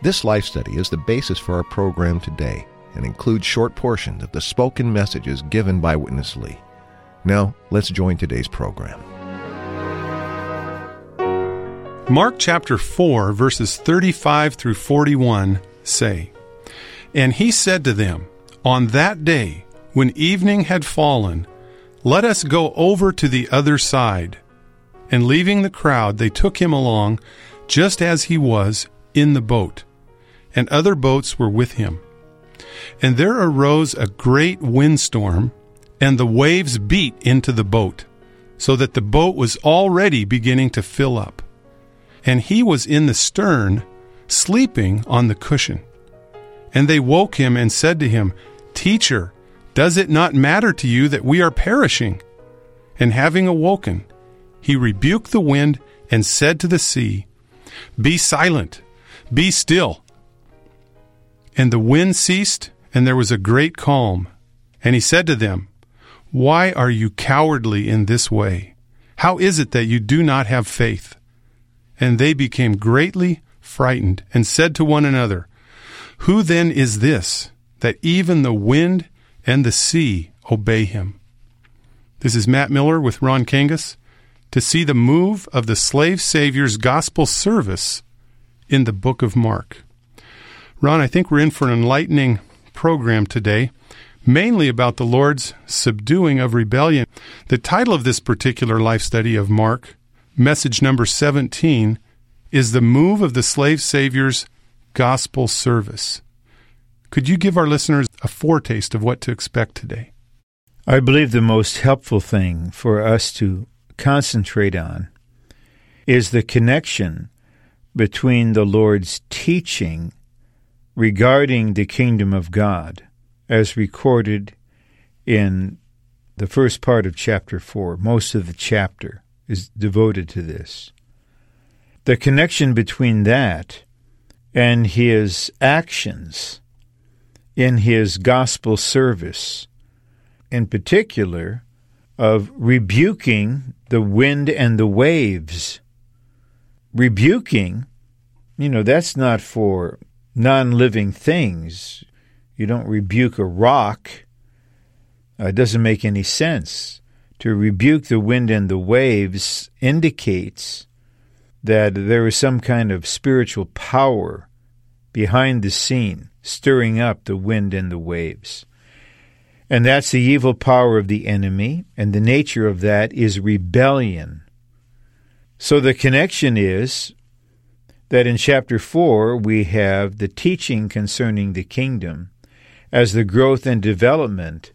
This life study is the basis for our program today and includes short portions of the spoken messages given by Witness Lee. Now, let's join today's program. Mark chapter 4, verses 35 through 41 say, And he said to them, On that day, when evening had fallen, let us go over to the other side. And leaving the crowd, they took him along, just as he was, in the boat. And other boats were with him. And there arose a great windstorm, and the waves beat into the boat, so that the boat was already beginning to fill up. And he was in the stern, sleeping on the cushion. And they woke him and said to him, Teacher, does it not matter to you that we are perishing? And having awoken, he rebuked the wind and said to the sea, Be silent, be still. And the wind ceased, and there was a great calm. And he said to them, Why are you cowardly in this way? How is it that you do not have faith? And they became greatly frightened, and said to one another, Who then is this, that even the wind and the sea obey him? This is Matt Miller with Ron Kangas to see the move of the slave Savior's gospel service in the book of Mark. Ron, I think we're in for an enlightening program today, mainly about the Lord's subduing of rebellion. The title of this particular life study of Mark, message number 17, is The Move of the Slave Savior's Gospel Service. Could you give our listeners a foretaste of what to expect today? I believe the most helpful thing for us to concentrate on is the connection between the Lord's teaching regarding the kingdom of God, as recorded in the first part of chapter 4. Most of the chapter is devoted to this. The connection between that and his actions in his gospel service, in particular, of rebuking the wind and the waves. Rebuking, you know, that's not for non living things. You don't rebuke a rock. Uh, it doesn't make any sense. To rebuke the wind and the waves indicates that there is some kind of spiritual power behind the scene, stirring up the wind and the waves. And that's the evil power of the enemy, and the nature of that is rebellion. So the connection is that in chapter 4 we have the teaching concerning the kingdom as the growth and development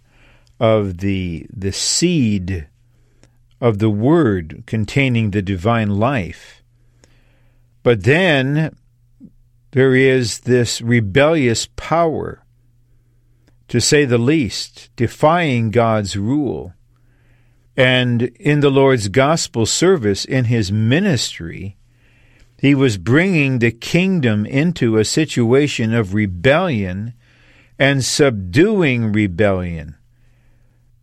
of the, the seed of the word containing the divine life. But then there is this rebellious power, to say the least, defying God's rule. And in the Lord's gospel service, in his ministry, he was bringing the kingdom into a situation of rebellion and subduing rebellion.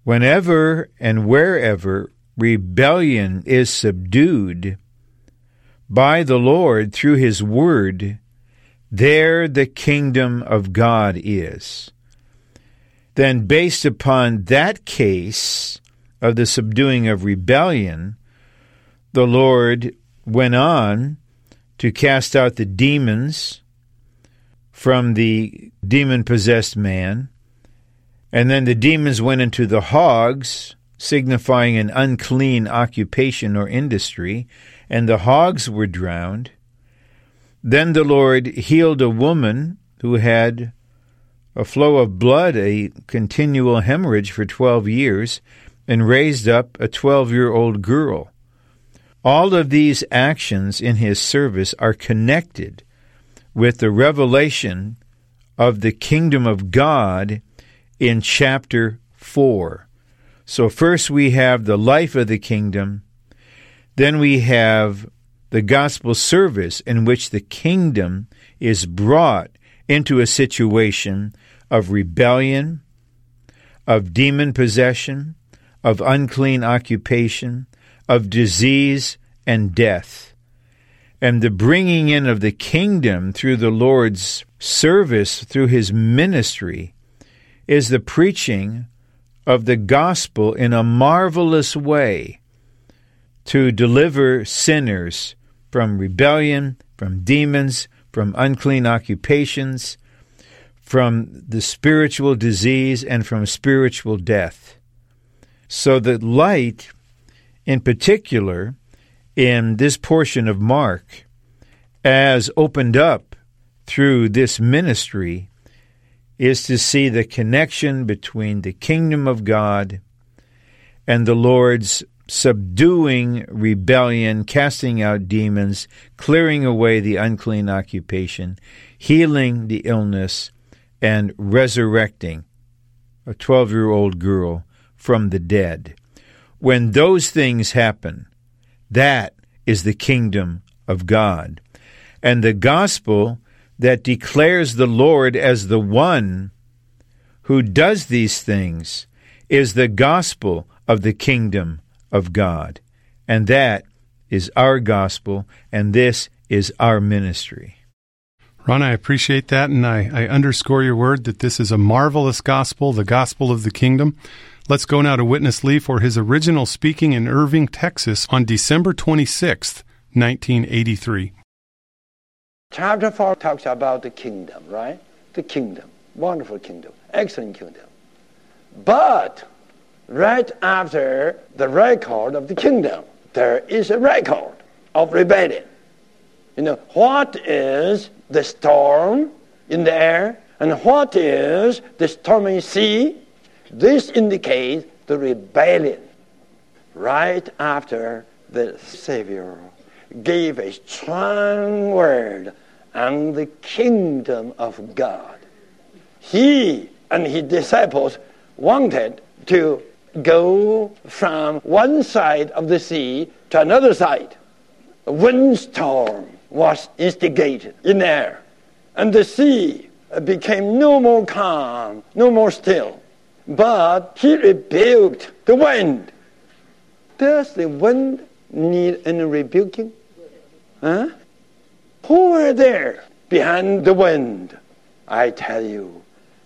Whenever and wherever rebellion is subdued by the Lord through His Word, there the kingdom of God is. Then, based upon that case of the subduing of rebellion, the Lord went on to cast out the demons from the demon possessed man. And then the demons went into the hogs, signifying an unclean occupation or industry, and the hogs were drowned. Then the Lord healed a woman who had a flow of blood, a continual hemorrhage for 12 years, and raised up a 12 year old girl. All of these actions in his service are connected with the revelation of the kingdom of God in chapter 4. So, first we have the life of the kingdom, then we have the gospel service in which the kingdom is brought into a situation of rebellion, of demon possession, of unclean occupation, of disease and death. And the bringing in of the kingdom through the Lord's service, through his ministry, is the preaching of the gospel in a marvelous way to deliver sinners from rebellion, from demons, from unclean occupations, from the spiritual disease, and from spiritual death. So that light, in particular, in this portion of Mark, as opened up through this ministry, is to see the connection between the kingdom of God and the Lord's subduing rebellion, casting out demons, clearing away the unclean occupation, healing the illness, and resurrecting a 12 year old girl from the dead. When those things happen, that is the kingdom of God. And the gospel that declares the Lord as the one who does these things is the gospel of the kingdom of God. And that is our gospel, and this is our ministry. Ron, I appreciate that, and I, I, underscore your word that this is a marvelous gospel, the gospel of the kingdom. Let's go now to Witness Lee for his original speaking in Irving, Texas on December 26th, 1983. Chapter 4 talks about the kingdom, right? The kingdom. Wonderful kingdom. Excellent kingdom. But right after the record of the kingdom, there is a record of rebellion. You know, what is the storm in the air and what is the stormy sea? This indicates the rebellion right after the Savior gave a strong word on the kingdom of God. He and his disciples wanted to go from one side of the sea to another side. A windstorm was instigated in there, and the sea became no more calm, no more still. But he rebuked the wind. Does the wind need any rebuking? Huh? Who were there behind the wind? I tell you,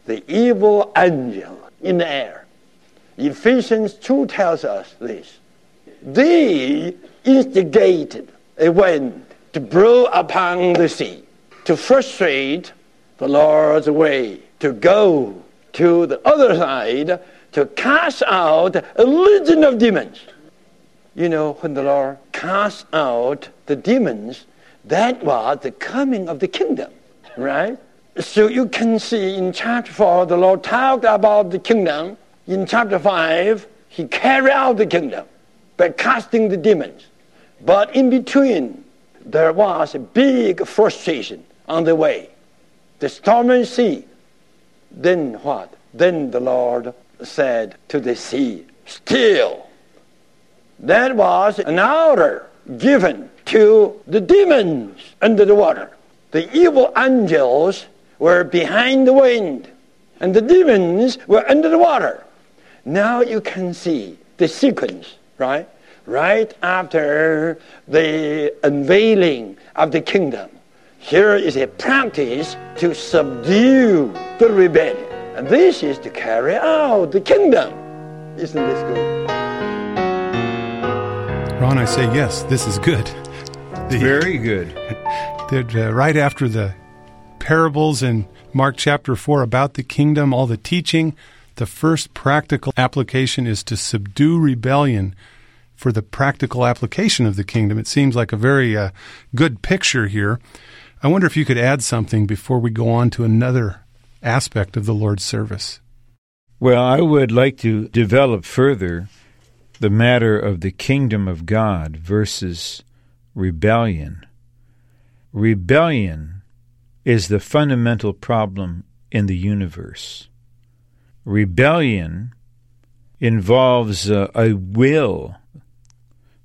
the evil angel in the air. Ephesians 2 tells us this. They instigated a wind to blow upon the sea, to frustrate the Lord's way, to go to the other side, to cast out a legion of demons. You know, when the Lord cast out the demons, that was the coming of the kingdom, right? So you can see in chapter 4, the Lord talked about the kingdom. In chapter 5, he carried out the kingdom by casting the demons. But in between, there was a big frustration on the way. The stormy sea. Then what? Then the Lord said to the sea, Still. That was an order given to the demons under the water. The evil angels were behind the wind, and the demons were under the water. Now you can see the sequence, right? right after the unveiling of the kingdom. Here is a practice to subdue the rebellion. And this is to carry out the kingdom. Isn't this good? Ron, I say yes, this is good. The, Very good. That, uh, right after the parables in Mark chapter 4 about the kingdom, all the teaching, the first practical application is to subdue rebellion for the practical application of the kingdom. It seems like a very uh, good picture here. I wonder if you could add something before we go on to another aspect of the Lord's service. Well, I would like to develop further the matter of the kingdom of God versus rebellion. Rebellion is the fundamental problem in the universe. Rebellion involves a, a will,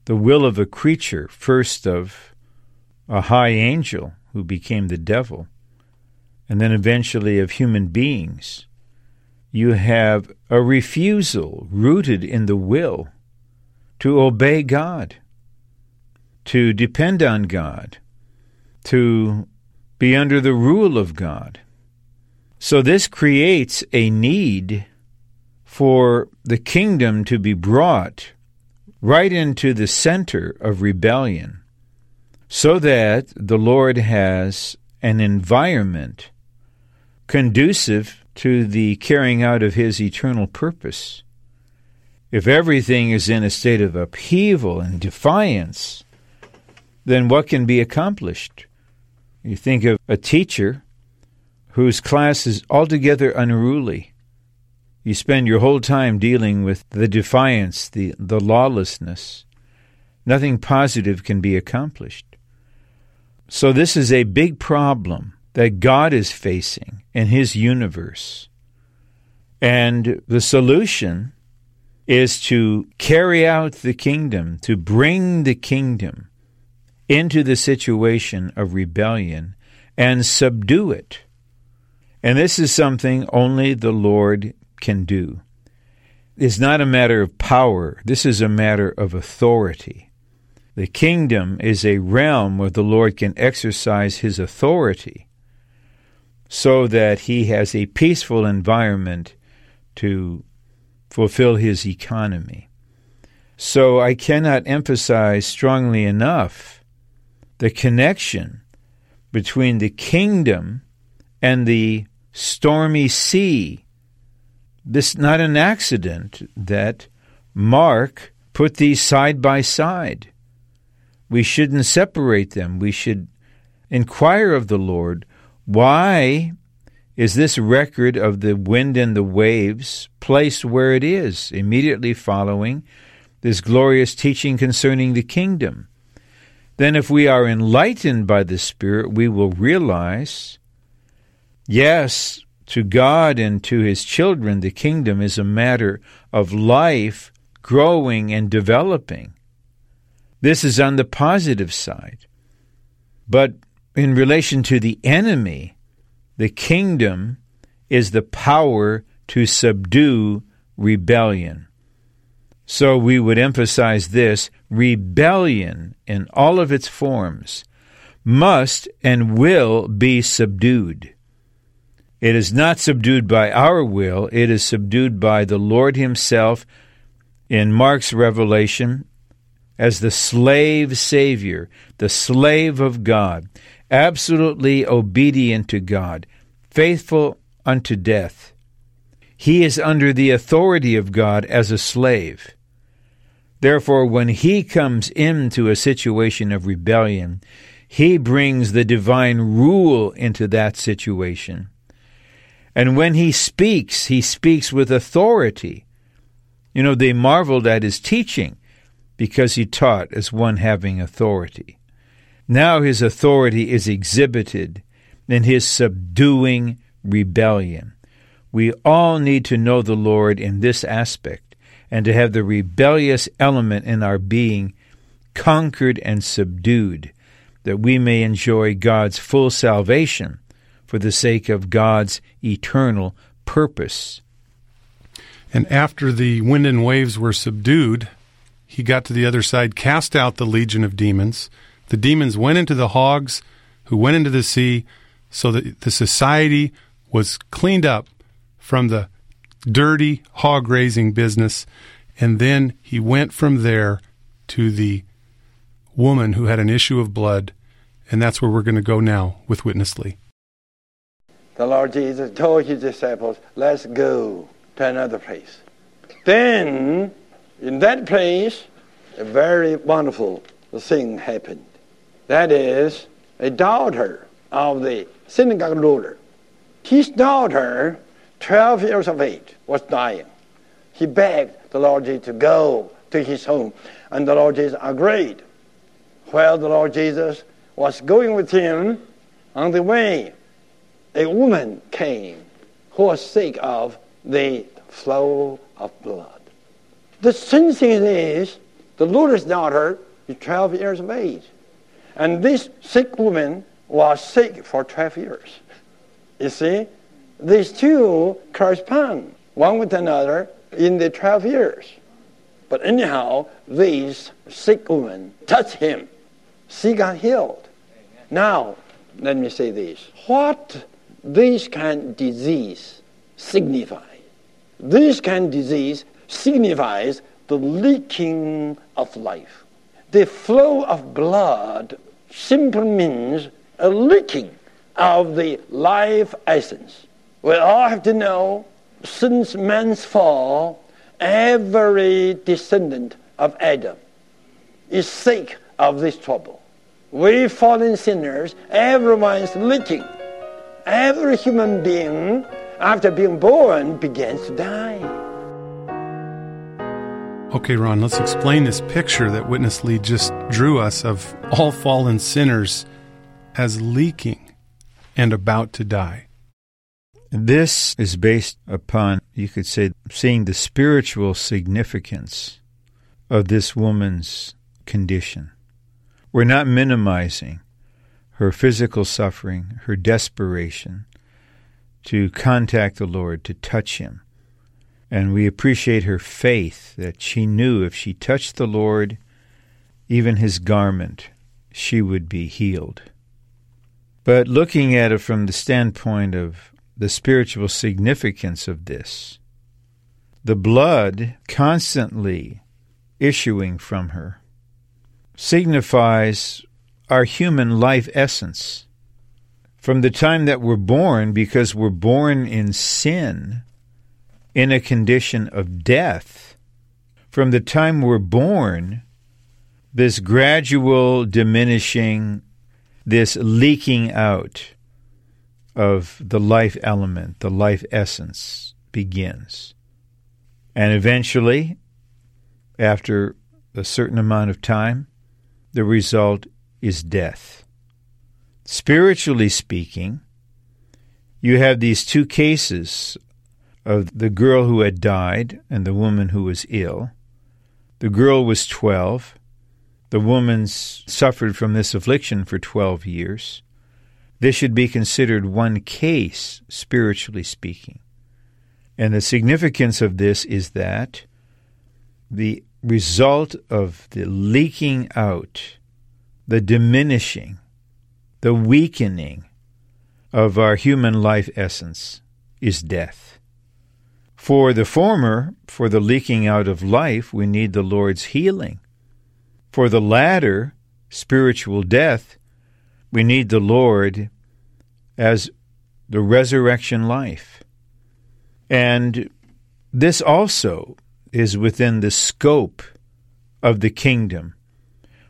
the will of a creature, first of a high angel who became the devil, and then eventually of human beings. You have a refusal rooted in the will to obey God, to depend on God, to be under the rule of God. So this creates a need for the kingdom to be brought right into the center of rebellion so that the Lord has an environment conducive to the carrying out of his eternal purpose. If everything is in a state of upheaval and defiance, then what can be accomplished? You think of a teacher whose class is altogether unruly. You spend your whole time dealing with the defiance, the, the lawlessness. Nothing positive can be accomplished. So, this is a big problem that God is facing in His universe. And the solution is to carry out the kingdom, to bring the kingdom into the situation of rebellion and subdue it. And this is something only the Lord can do. It's not a matter of power, this is a matter of authority. The kingdom is a realm where the Lord can exercise his authority so that he has a peaceful environment to fulfill his economy. So I cannot emphasize strongly enough the connection between the kingdom and the stormy sea. This is not an accident that Mark put these side by side. We shouldn't separate them. We should inquire of the Lord why is this record of the wind and the waves placed where it is, immediately following this glorious teaching concerning the kingdom? Then, if we are enlightened by the Spirit, we will realize yes, to God and to His children, the kingdom is a matter of life growing and developing. This is on the positive side. But in relation to the enemy, the kingdom is the power to subdue rebellion. So we would emphasize this rebellion in all of its forms must and will be subdued. It is not subdued by our will, it is subdued by the Lord Himself in Mark's revelation as the slave Savior, the slave of God absolutely obedient to God, faithful unto death. He is under the authority of God as a slave. Therefore, when he comes into a situation of rebellion, he brings the divine rule into that situation. And when he speaks, he speaks with authority. You know, they marveled at his teaching because he taught as one having authority. Now his authority is exhibited in his subduing rebellion. We all need to know the Lord in this aspect and to have the rebellious element in our being conquered and subdued, that we may enjoy God's full salvation for the sake of God's eternal purpose. And after the wind and waves were subdued, he got to the other side, cast out the legion of demons the demons went into the hogs who went into the sea so that the society was cleaned up from the dirty hog raising business. And then he went from there to the woman who had an issue of blood. And that's where we're going to go now with Witness Lee. The Lord Jesus told his disciples, let's go to another place. Then, in that place, a very wonderful thing happened. That is, a daughter of the synagogue ruler. His daughter, 12 years of age, was dying. He begged the Lord Jesus to go to his home, and the Lord Jesus agreed. While the Lord Jesus was going with him on the way a woman came who was sick of the flow of blood. The thing is, the Lord's daughter is 12 years of age. And this sick woman was sick for 12 years. You see, these two correspond one with another in the 12 years. But anyhow, this sick woman touched him. She got healed. Now, let me say this. What this kind of disease signify? This kind of disease signifies the leaking of life. The flow of blood simply means a leaking of the life essence. We all have to know since man's fall, every descendant of Adam is sick of this trouble. We fallen sinners, everyone's leaking. Every human being, after being born, begins to die. Okay, Ron, let's explain this picture that Witness Lee just drew us of all fallen sinners as leaking and about to die. This is based upon, you could say, seeing the spiritual significance of this woman's condition. We're not minimizing her physical suffering, her desperation to contact the Lord, to touch Him. And we appreciate her faith that she knew if she touched the Lord, even His garment, she would be healed. But looking at it from the standpoint of the spiritual significance of this, the blood constantly issuing from her signifies our human life essence. From the time that we're born, because we're born in sin, in a condition of death, from the time we're born, this gradual diminishing, this leaking out of the life element, the life essence begins. And eventually, after a certain amount of time, the result is death. Spiritually speaking, you have these two cases of the girl who had died and the woman who was ill. The girl was 12. The woman suffered from this affliction for 12 years. This should be considered one case, spiritually speaking. And the significance of this is that the result of the leaking out, the diminishing, the weakening of our human life essence is death. For the former, for the leaking out of life, we need the Lord's healing. For the latter, spiritual death, we need the Lord as the resurrection life. And this also is within the scope of the kingdom.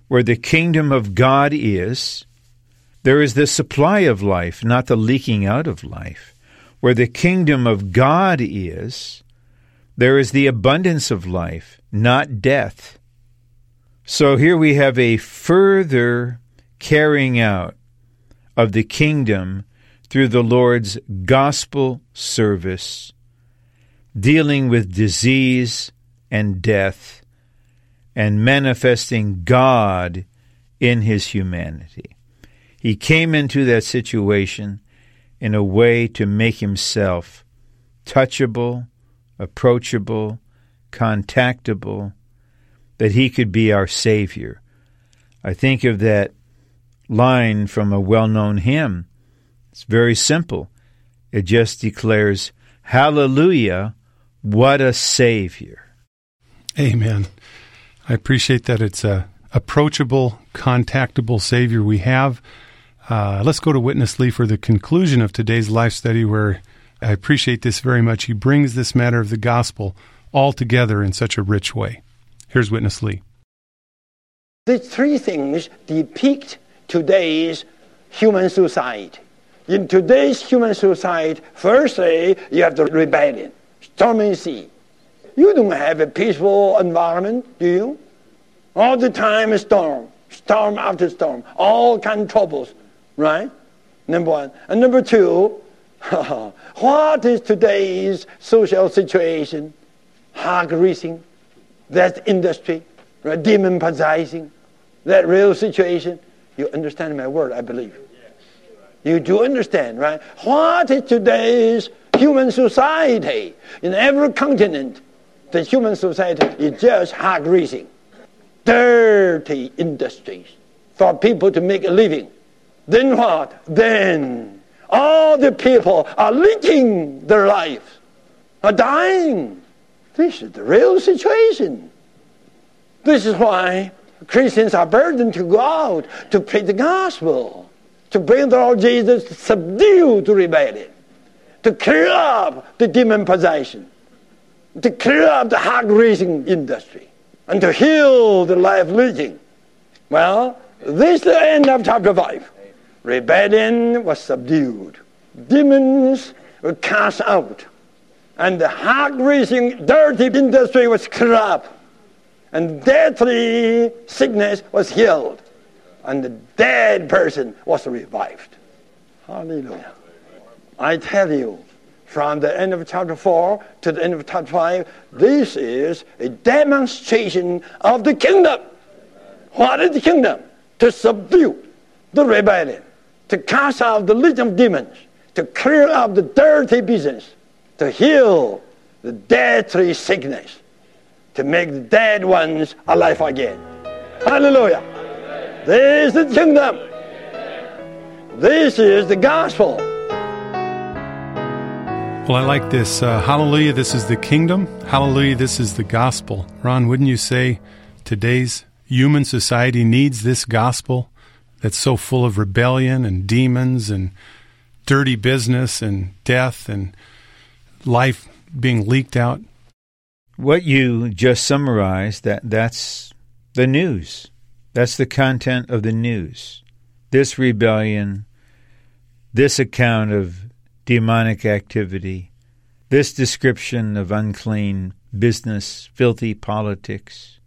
Where the kingdom of God is, there is the supply of life, not the leaking out of life. Where the kingdom of God is, there is the abundance of life, not death. So here we have a further carrying out of the kingdom through the Lord's gospel service dealing with disease and death and manifesting God in his humanity. He came into that situation in a way to make himself touchable, approachable, contactable, that he could be our Savior. I think of that line from a well known hymn. It's very simple. It just declares, Hallelujah, what a Savior. Amen. I appreciate that it's a approachable, contactable Savior we have. Uh, let's go to Witness Lee for the conclusion of today's life study, where I appreciate this very much. He brings this matter of the gospel all together in such a rich way. Here's Witness Lee. These three things depict today's human society. In today's human society, firstly, you have the rebellion stormy sea. You don't have a peaceful environment, do you? All the time a storm, storm after storm, all kind of troubles, right? Number one. And number two, what is today's social situation? Hog raising, that industry, right? demon possessing, that real situation. You understand my word, I believe. You do understand, right? What is today's human society in every continent? The human society is just hog raising, dirty industries for people to make a living. Then what? Then all the people are leaking their lives, are dying. This is the real situation. This is why Christians are burdened to go out to preach the gospel, to bring the Lord Jesus to subdue the rebellion, to clear up the demon possession, to clear up the hog raising industry, and to heal the life leading. Well, this is the end of chapter 5. Rebellion was subdued. Demons were cast out. And the hog raising dirty industry was up. And deadly sickness was healed. And the dead person was revived. Hallelujah. I tell you, from the end of chapter 4 to the end of chapter 5, this is a demonstration of the kingdom. What is the kingdom? To subdue the rebellion, to cast out the legion of demons, to clear up the dirty business, to heal the deadly sickness, to make the dead ones alive again. Hallelujah. This is the kingdom. This is the gospel. Well, I like this. Uh, hallelujah, this is the kingdom. Hallelujah, this is the gospel. Ron, wouldn't you say today's human society needs this gospel that's so full of rebellion and demons and dirty business and death and life being leaked out? What you just summarized, that that's the news. That's the content of the news. This rebellion, this account of demonic activity, this description of unclean business, filthy politics,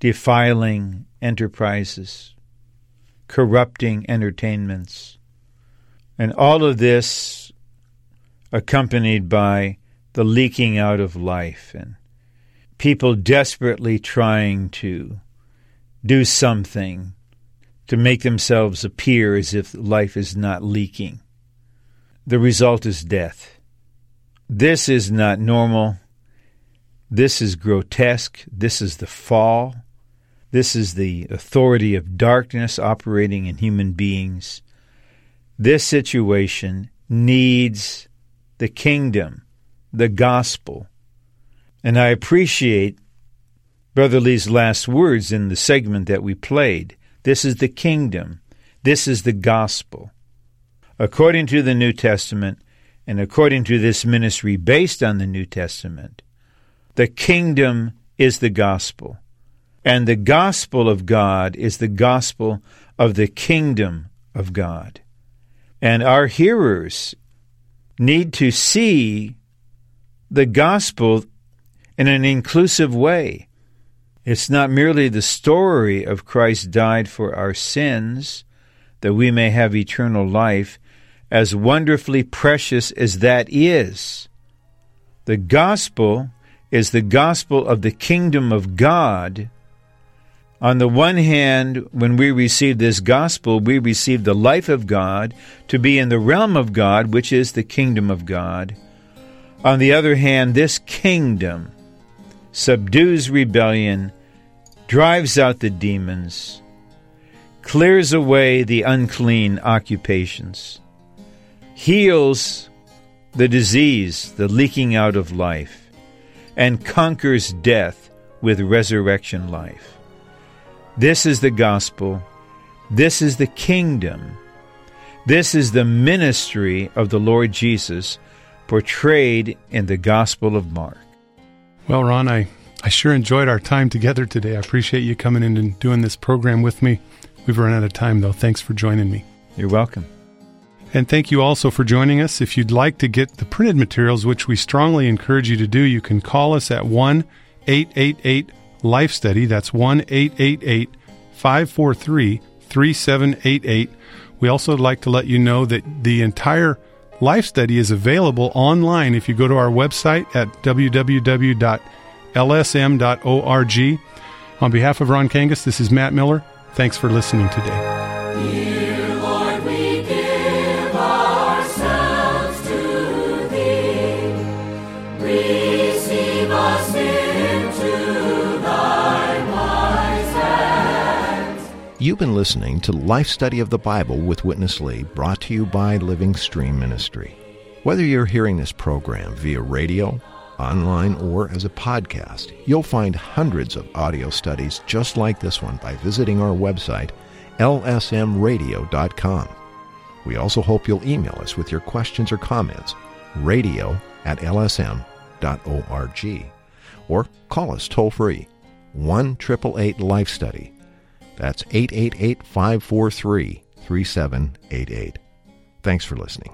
defiling enterprises, corrupting entertainments, and all of this accompanied by the leaking out of life and people desperately trying to do something to make themselves appear as if life is not leaking. The result is death. This is not normal. This is grotesque. This is the fall. This is the authority of darkness operating in human beings. This situation needs the kingdom, the gospel. And I appreciate Brother Lee's last words in the segment that we played. This is the kingdom. This is the gospel. According to the New Testament, and according to this ministry based on the New Testament, the kingdom is the gospel. And the gospel of God is the gospel of the kingdom of God. And our hearers need to see the gospel in an inclusive way. It's not merely the story of Christ died for our sins that we may have eternal life, as wonderfully precious as that is. The gospel is the gospel of the kingdom of God. On the one hand, when we receive this gospel, we receive the life of God to be in the realm of God, which is the kingdom of God. On the other hand, this kingdom subdues rebellion, drives out the demons, clears away the unclean occupations, heals the disease, the leaking out of life, and conquers death with resurrection life. This is the gospel. This is the kingdom. This is the ministry of the Lord Jesus portrayed in the Gospel of Mark. Well, Ron, I, I sure enjoyed our time together today. I appreciate you coming in and doing this program with me. We've run out of time, though. Thanks for joining me. You're welcome. And thank you also for joining us. If you'd like to get the printed materials, which we strongly encourage you to do, you can call us at 1 888 Life Study. That's 1 888 543 3788. We also like to let you know that the entire Life Study is available online if you go to our website at www.lsm.org. On behalf of Ron Kangas, this is Matt Miller. Thanks for listening today. You've been listening to Life Study of the Bible with Witness Lee, brought to you by Living Stream Ministry. Whether you're hearing this program via radio, online, or as a podcast, you'll find hundreds of audio studies just like this one by visiting our website, lsmradio.com. We also hope you'll email us with your questions or comments, radio at lsm.org, or call us toll free, 1 888 Life Study. That's 888 543 3788. Thanks for listening.